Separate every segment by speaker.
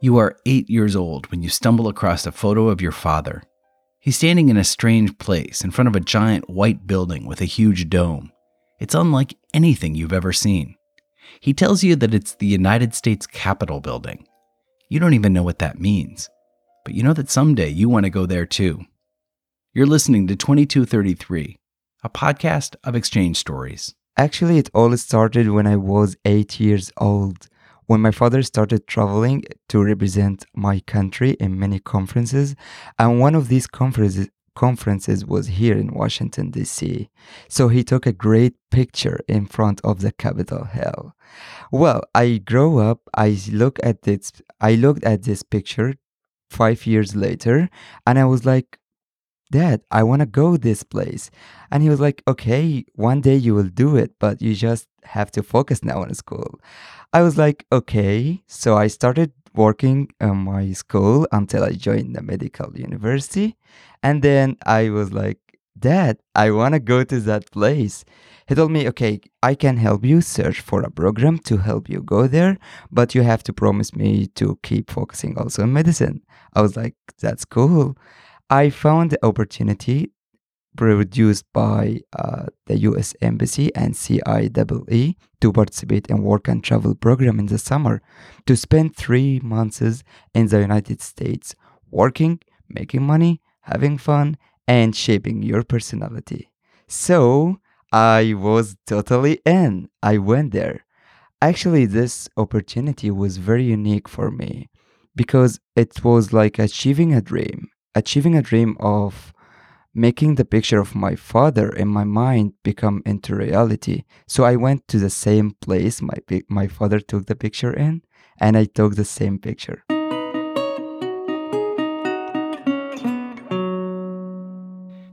Speaker 1: You are eight years old when you stumble across a photo of your father. He's standing in a strange place in front of a giant white building with a huge dome. It's unlike anything you've ever seen. He tells you that it's the United States Capitol building. You don't even know what that means, but you know that someday you want to go there too. You're listening to 2233, a podcast of exchange stories.
Speaker 2: Actually, it all started when I was eight years old, when my father started traveling to represent my country in many conferences. And one of these conferences, conferences was here in Washington, D.C. So he took a great picture in front of the Capitol Hill. Well, I grow up, I look at this, I looked at this picture five years later, and I was like, Dad, I want to go this place. And he was like, Okay, one day you will do it, but you just have to focus now on school. I was like, Okay. So I started working at my school until I joined the medical university. And then I was like, Dad, I want to go to that place. He told me, okay, I can help you search for a program to help you go there, but you have to promise me to keep focusing also on medicine. I was like, that's cool. I found the opportunity produced by uh, the US Embassy and CIEE to participate in work and travel program in the summer to spend three months in the United States working, making money, having fun, and shaping your personality. So I was totally in. I went there. Actually, this opportunity was very unique for me because it was like achieving a dream, achieving a dream of making the picture of my father in my mind become into reality. So I went to the same place my my father took the picture in, and I took the same picture.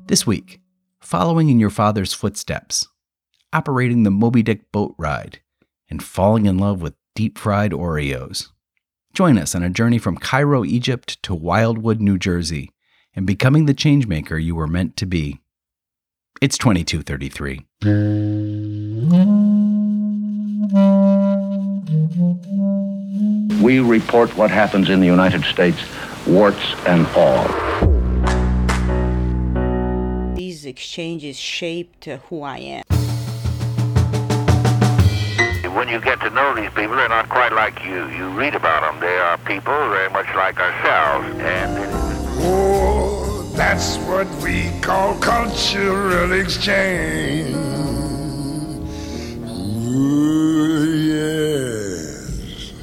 Speaker 1: This week, following in your father's footsteps, operating the Moby Dick boat ride, and falling in love with deep fried Oreos. Join us on a journey from Cairo, Egypt to Wildwood, New Jersey, and becoming the changemaker you were meant to be. It's 2233.
Speaker 3: We report what happens in the United States, warts and all These
Speaker 4: exchanges shaped who I am.
Speaker 5: When you get to know these people, they're not quite like you. You read about them. They are people very much like ourselves. And
Speaker 6: oh, that's what we call cultural exchange. Ooh, yes.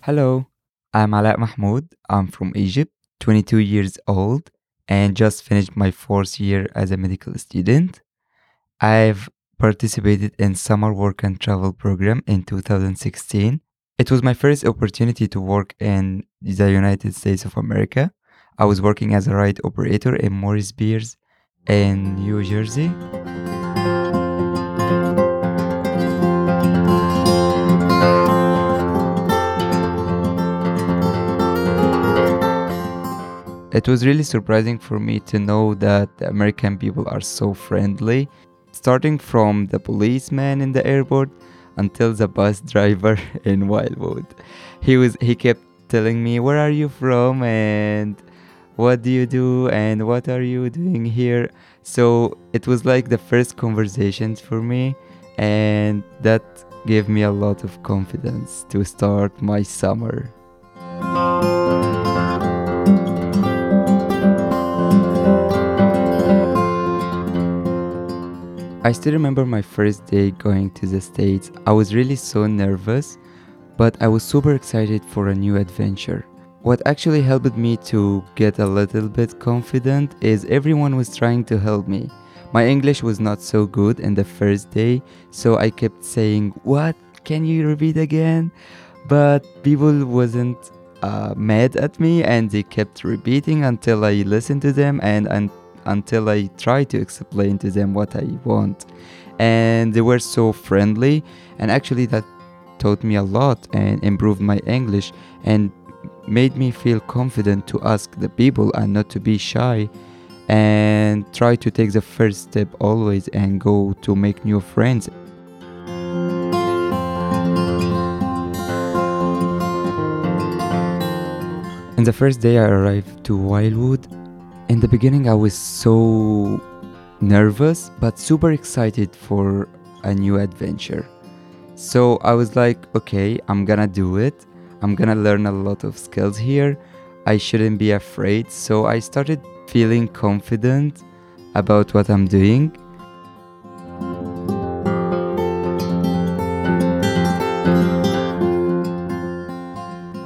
Speaker 2: Hello, I'm Alaa Mahmoud. I'm from Egypt, 22 years old and just finished my fourth year as a medical student. I've participated in summer work and travel program in 2016. It was my first opportunity to work in the United States of America. I was working as a ride operator in Morey's Piers in New Jersey. It was really surprising for me to know that the American people are so friendly, starting from the policeman in the airport until the bus driver in Wildwood. He was he kept telling me, "Where are you from?" and "What do you do?" and "What are you doing here?" So it was like the first conversations for me, and that gave me a lot of confidence to start my summer. I still remember my first day going to the States. I was really so nervous, but I was super excited for a new adventure. What actually helped me to get a little bit confident is everyone was trying to help me. My English was not so good in the first day, so I kept saying, "What? Can you repeat again?" But people wasn't uh, mad at me and they kept repeating until I listened to them and, and until I try to explain to them what I want. And they were so friendly, and actually, that taught me a lot and improved my English and made me feel confident to ask the people and not to be shy and try to take the first step always and go to make new friends. And the first day I arrived to Wildwood, in the beginning I was so nervous but super excited for a new adventure. So I was like, okay, I'm gonna do it. I'm gonna learn a lot of skills here. I shouldn't be afraid. So I started feeling confident about what I'm doing.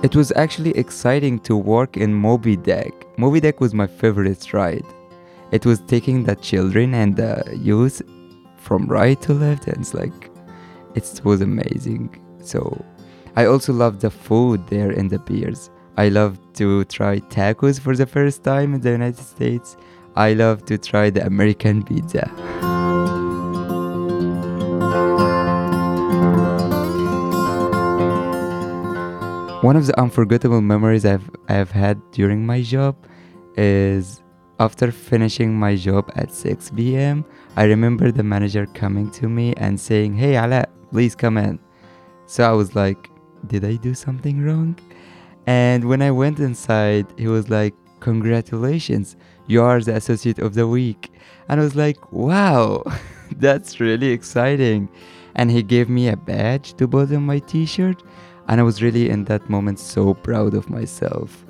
Speaker 2: It was actually exciting to work in Moby Deck. Moby Deck was my favorite ride. It was taking the children and the youth from right to left, and it's like, it was amazing. So, I also loved the food there and the beers. I love to try tacos for the first time in the United States. I love to try the American pizza. One of the unforgettable memories I've I've had during my job is after finishing my job at 6 p.m. I remember the manager coming to me and saying, "Hey Ala, please come in." So I was like, "Did I do something wrong?" And when I went inside, he was like, "Congratulations, you are the associate of the week." And I was like, "Wow, that's really exciting." And he gave me a badge to put on my t-shirt and I was really in that moment so proud of myself.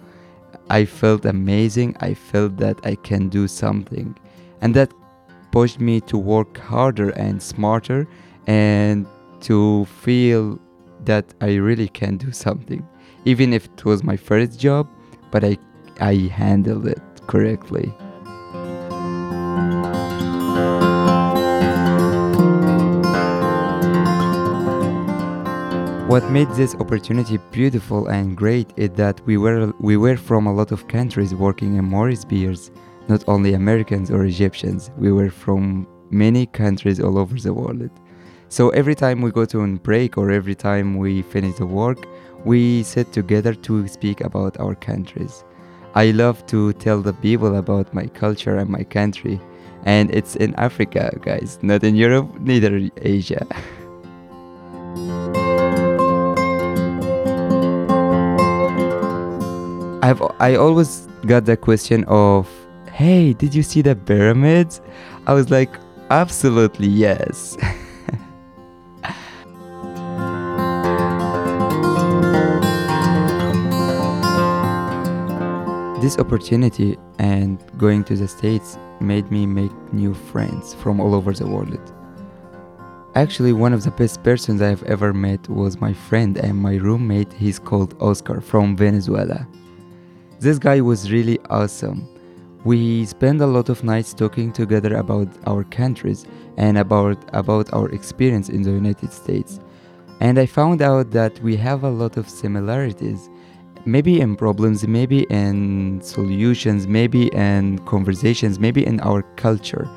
Speaker 2: I felt amazing. I felt that I can do something. And that pushed me to work harder and smarter and to feel that I really can do something. Even if it was my first job, but I, I handled it correctly. What made this opportunity beautiful and great is that we were we were from a lot of countries working in Morey's Piers, not only Americans or Egyptians. We were from many countries all over the world. So every time we go to a break or every time we finish the work, we sit together to speak about our countries. I love to tell the people about my culture and my country. And it's in Africa, guys, not in Europe, neither Asia. I've I always got the question of, "Hey, did you see the pyramids?" I was like, "Absolutely yes." this opportunity and going to the states made me make new friends from all over the world. Actually, one of the best persons I've ever met was my friend and my roommate. He's called Oscar from Venezuela. This guy was really awesome. We spent a lot of nights talking together about our countries and about about our experience in the United States. And I found out that we have a lot of similarities, maybe in problems, maybe in solutions, maybe in conversations, maybe in our culture.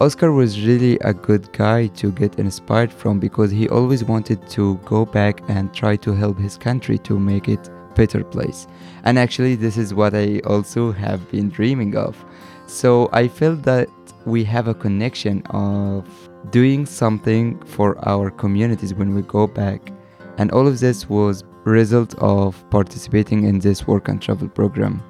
Speaker 2: Oscar was really a good guy to get inspired from because he always wanted to go back and try to help his country to make it better place. And actually, this is what I also have been dreaming of. So I feel that we have a connection of doing something for our communities when we go back. And all of this was result of participating in this work and travel program.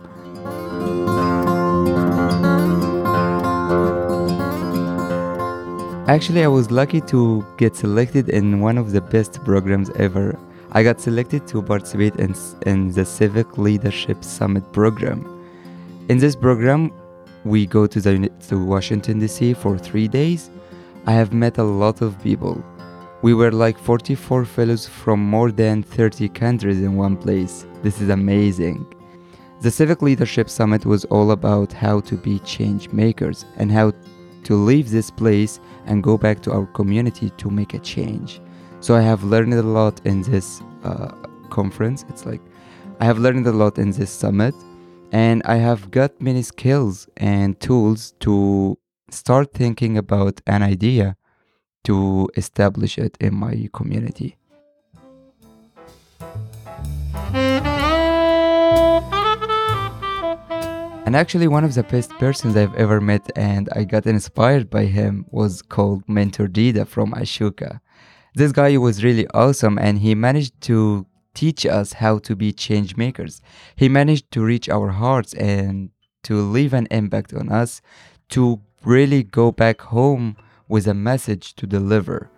Speaker 2: Actually, I was lucky to get selected in one of the best programs ever I got selected to participate in, in the Civic Leadership Summit program. In this program, we go to, the, to Washington, D.C. for three days. I have met a lot of people. We were like 44 fellows from more than 30 countries in one place. This is amazing. The Civic Leadership Summit was all about how to be change makers and how to leave this place and go back to our community to make a change. So I have learned a lot in this uh, conference. It's like I have learned a lot in this summit, and I have got many skills and tools to start thinking about an idea to establish it in my community. And actually, one of the best persons I've ever met, and I got inspired by him, was called Mentor Dida from Ashoka this guy was really awesome and he managed to teach us how to be change makers. He managed to reach our hearts and to leave an impact on us, to really go back home with a message to deliver,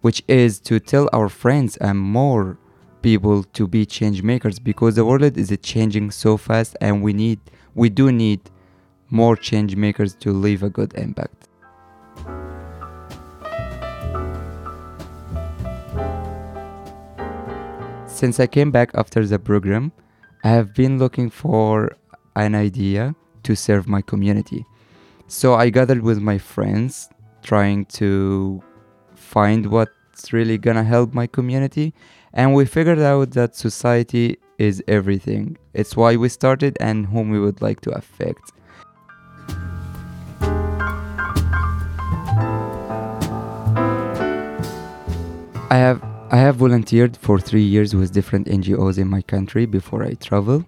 Speaker 2: which is to tell our friends and more people to be change makers because the world is changing so fast and we need we do need more change makers to leave a good impact. Since I came back after the program, I have been looking for an idea to serve my community. So I gathered with my friends, trying to find what's really gonna help my community, and we figured out that society is everything. It's why we started and whom we would like to affect. I have I have volunteered for three years with different NGOs in my country before I travel,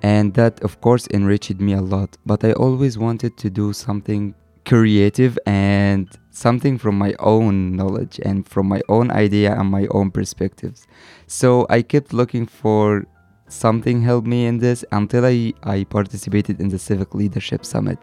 Speaker 2: and that of course enriched me a lot. But I always wanted to do something creative and something from my own knowledge and from my own idea and my own perspectives. So I kept looking for something help me in this until I, I participated in the Civic Leadership Summit.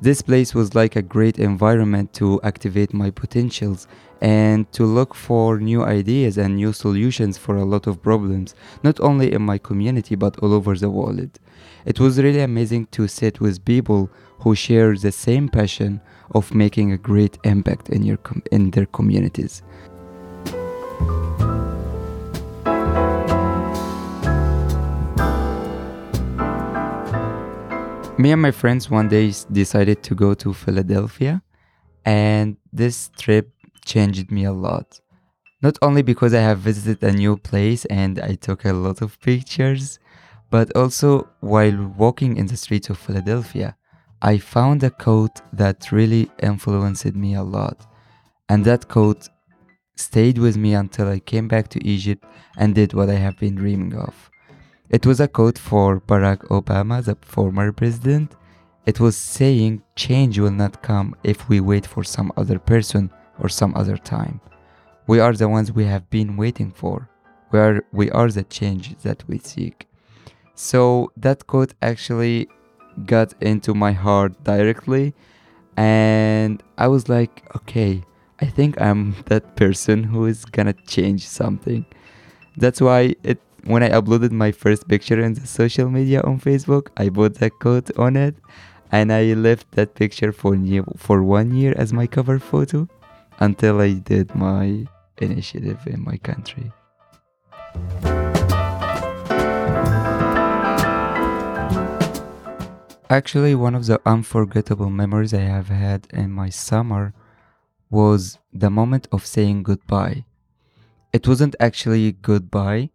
Speaker 2: This place was like a great environment to activate my potentials and to look for new ideas and new solutions for a lot of problems, not only in my community but all over the world. It was really amazing to sit with people who share the same passion of making a great impact in your com- in their communities. Me and my friends one day decided to go to Philadelphia, and this trip changed me a lot. Not only because I have visited a new place and I took a lot of pictures, but also while walking in the streets of Philadelphia, I found a quote that really influenced me a lot. And that quote stayed with me until I came back to Egypt and did what I have been dreaming of. It was a quote for Barack Obama, the former president. It was saying, Change will not come if we wait for some other person or some other time. We are the ones we have been waiting for. We are, we are the change that we seek. So that quote actually got into my heart directly, and I was like, okay, I think I'm that person who is gonna change something. That's why it when I uploaded my first picture in the social media on Facebook, I put that quote on it, and I left that picture for new, for one year as my cover photo until I did my initiative in my country. Actually, one of the unforgettable memories I have had in my summer was the moment of saying goodbye. It wasn't actually goodbye,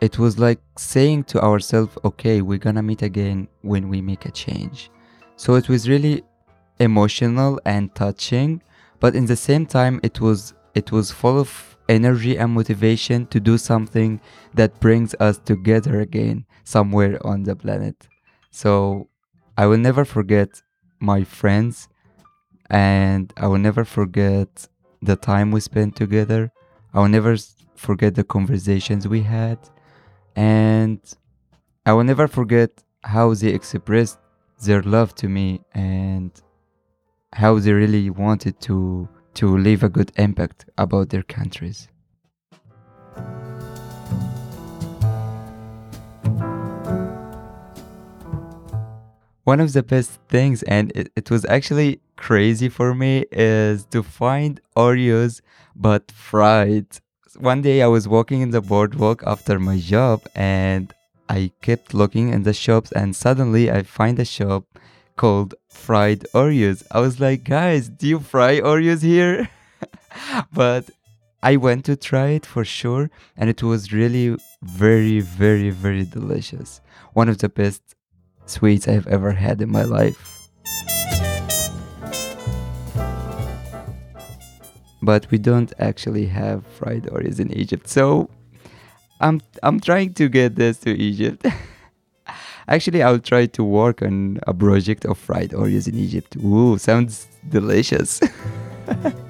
Speaker 2: it was like saying to ourselves, okay, we're gonna meet again when we make a change. So it was really emotional and touching, but in the same time, it was it was full of energy and motivation to do something that brings us together again somewhere on the planet. So I will never forget my friends and I will never forget the time we spent together. I will never forget the conversations we had and I will never forget how they expressed their love to me and how they really wanted to to leave a good impact about their countries. One of the best things, and it, it was actually crazy for me, is to find Oreos but fried. One day I was walking in the boardwalk after my job and I kept looking in the shops and suddenly I find a shop called Fried Oreos. I was like, guys, do you fry Oreos here? but I went to try it for sure and it was really very, very, very delicious. One of the best sweets I've ever had in my life. But we don't actually have fried Oreos in Egypt. So I'm I'm trying to get this to Egypt. Actually, I'll try to work on a project of fried Oreos in Egypt. Ooh, sounds delicious.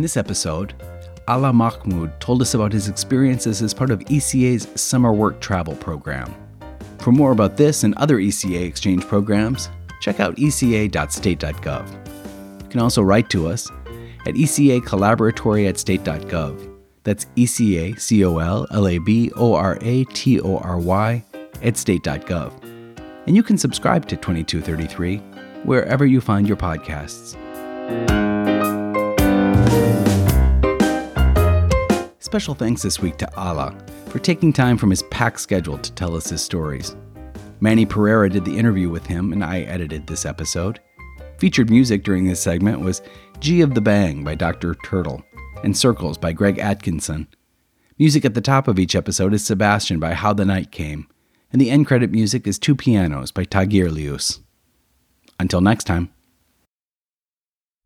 Speaker 1: In this episode, Ala Mahmoud told us about his experiences as part of ECA's summer work travel program. For more about this and other ECA exchange programs, check out eca.state.gov. You can also write to us at ECA Collaboratory at state.gov. That's ECA C O L L A B O R A T O R Y at state.gov. And you can subscribe to 2233 wherever you find your podcasts. Special thanks this week to Ala for taking time from his packed schedule to tell us his stories. Manny Pereira did the interview with him, and I edited this episode. Featured music during this segment was G of the Bang by Dr. Turtle and Circles by Greg Atkinson. Music at the top of each episode is Sebastian by How the Night Came, and the end credit music is Two Pianos by Tagirijus. Until next time.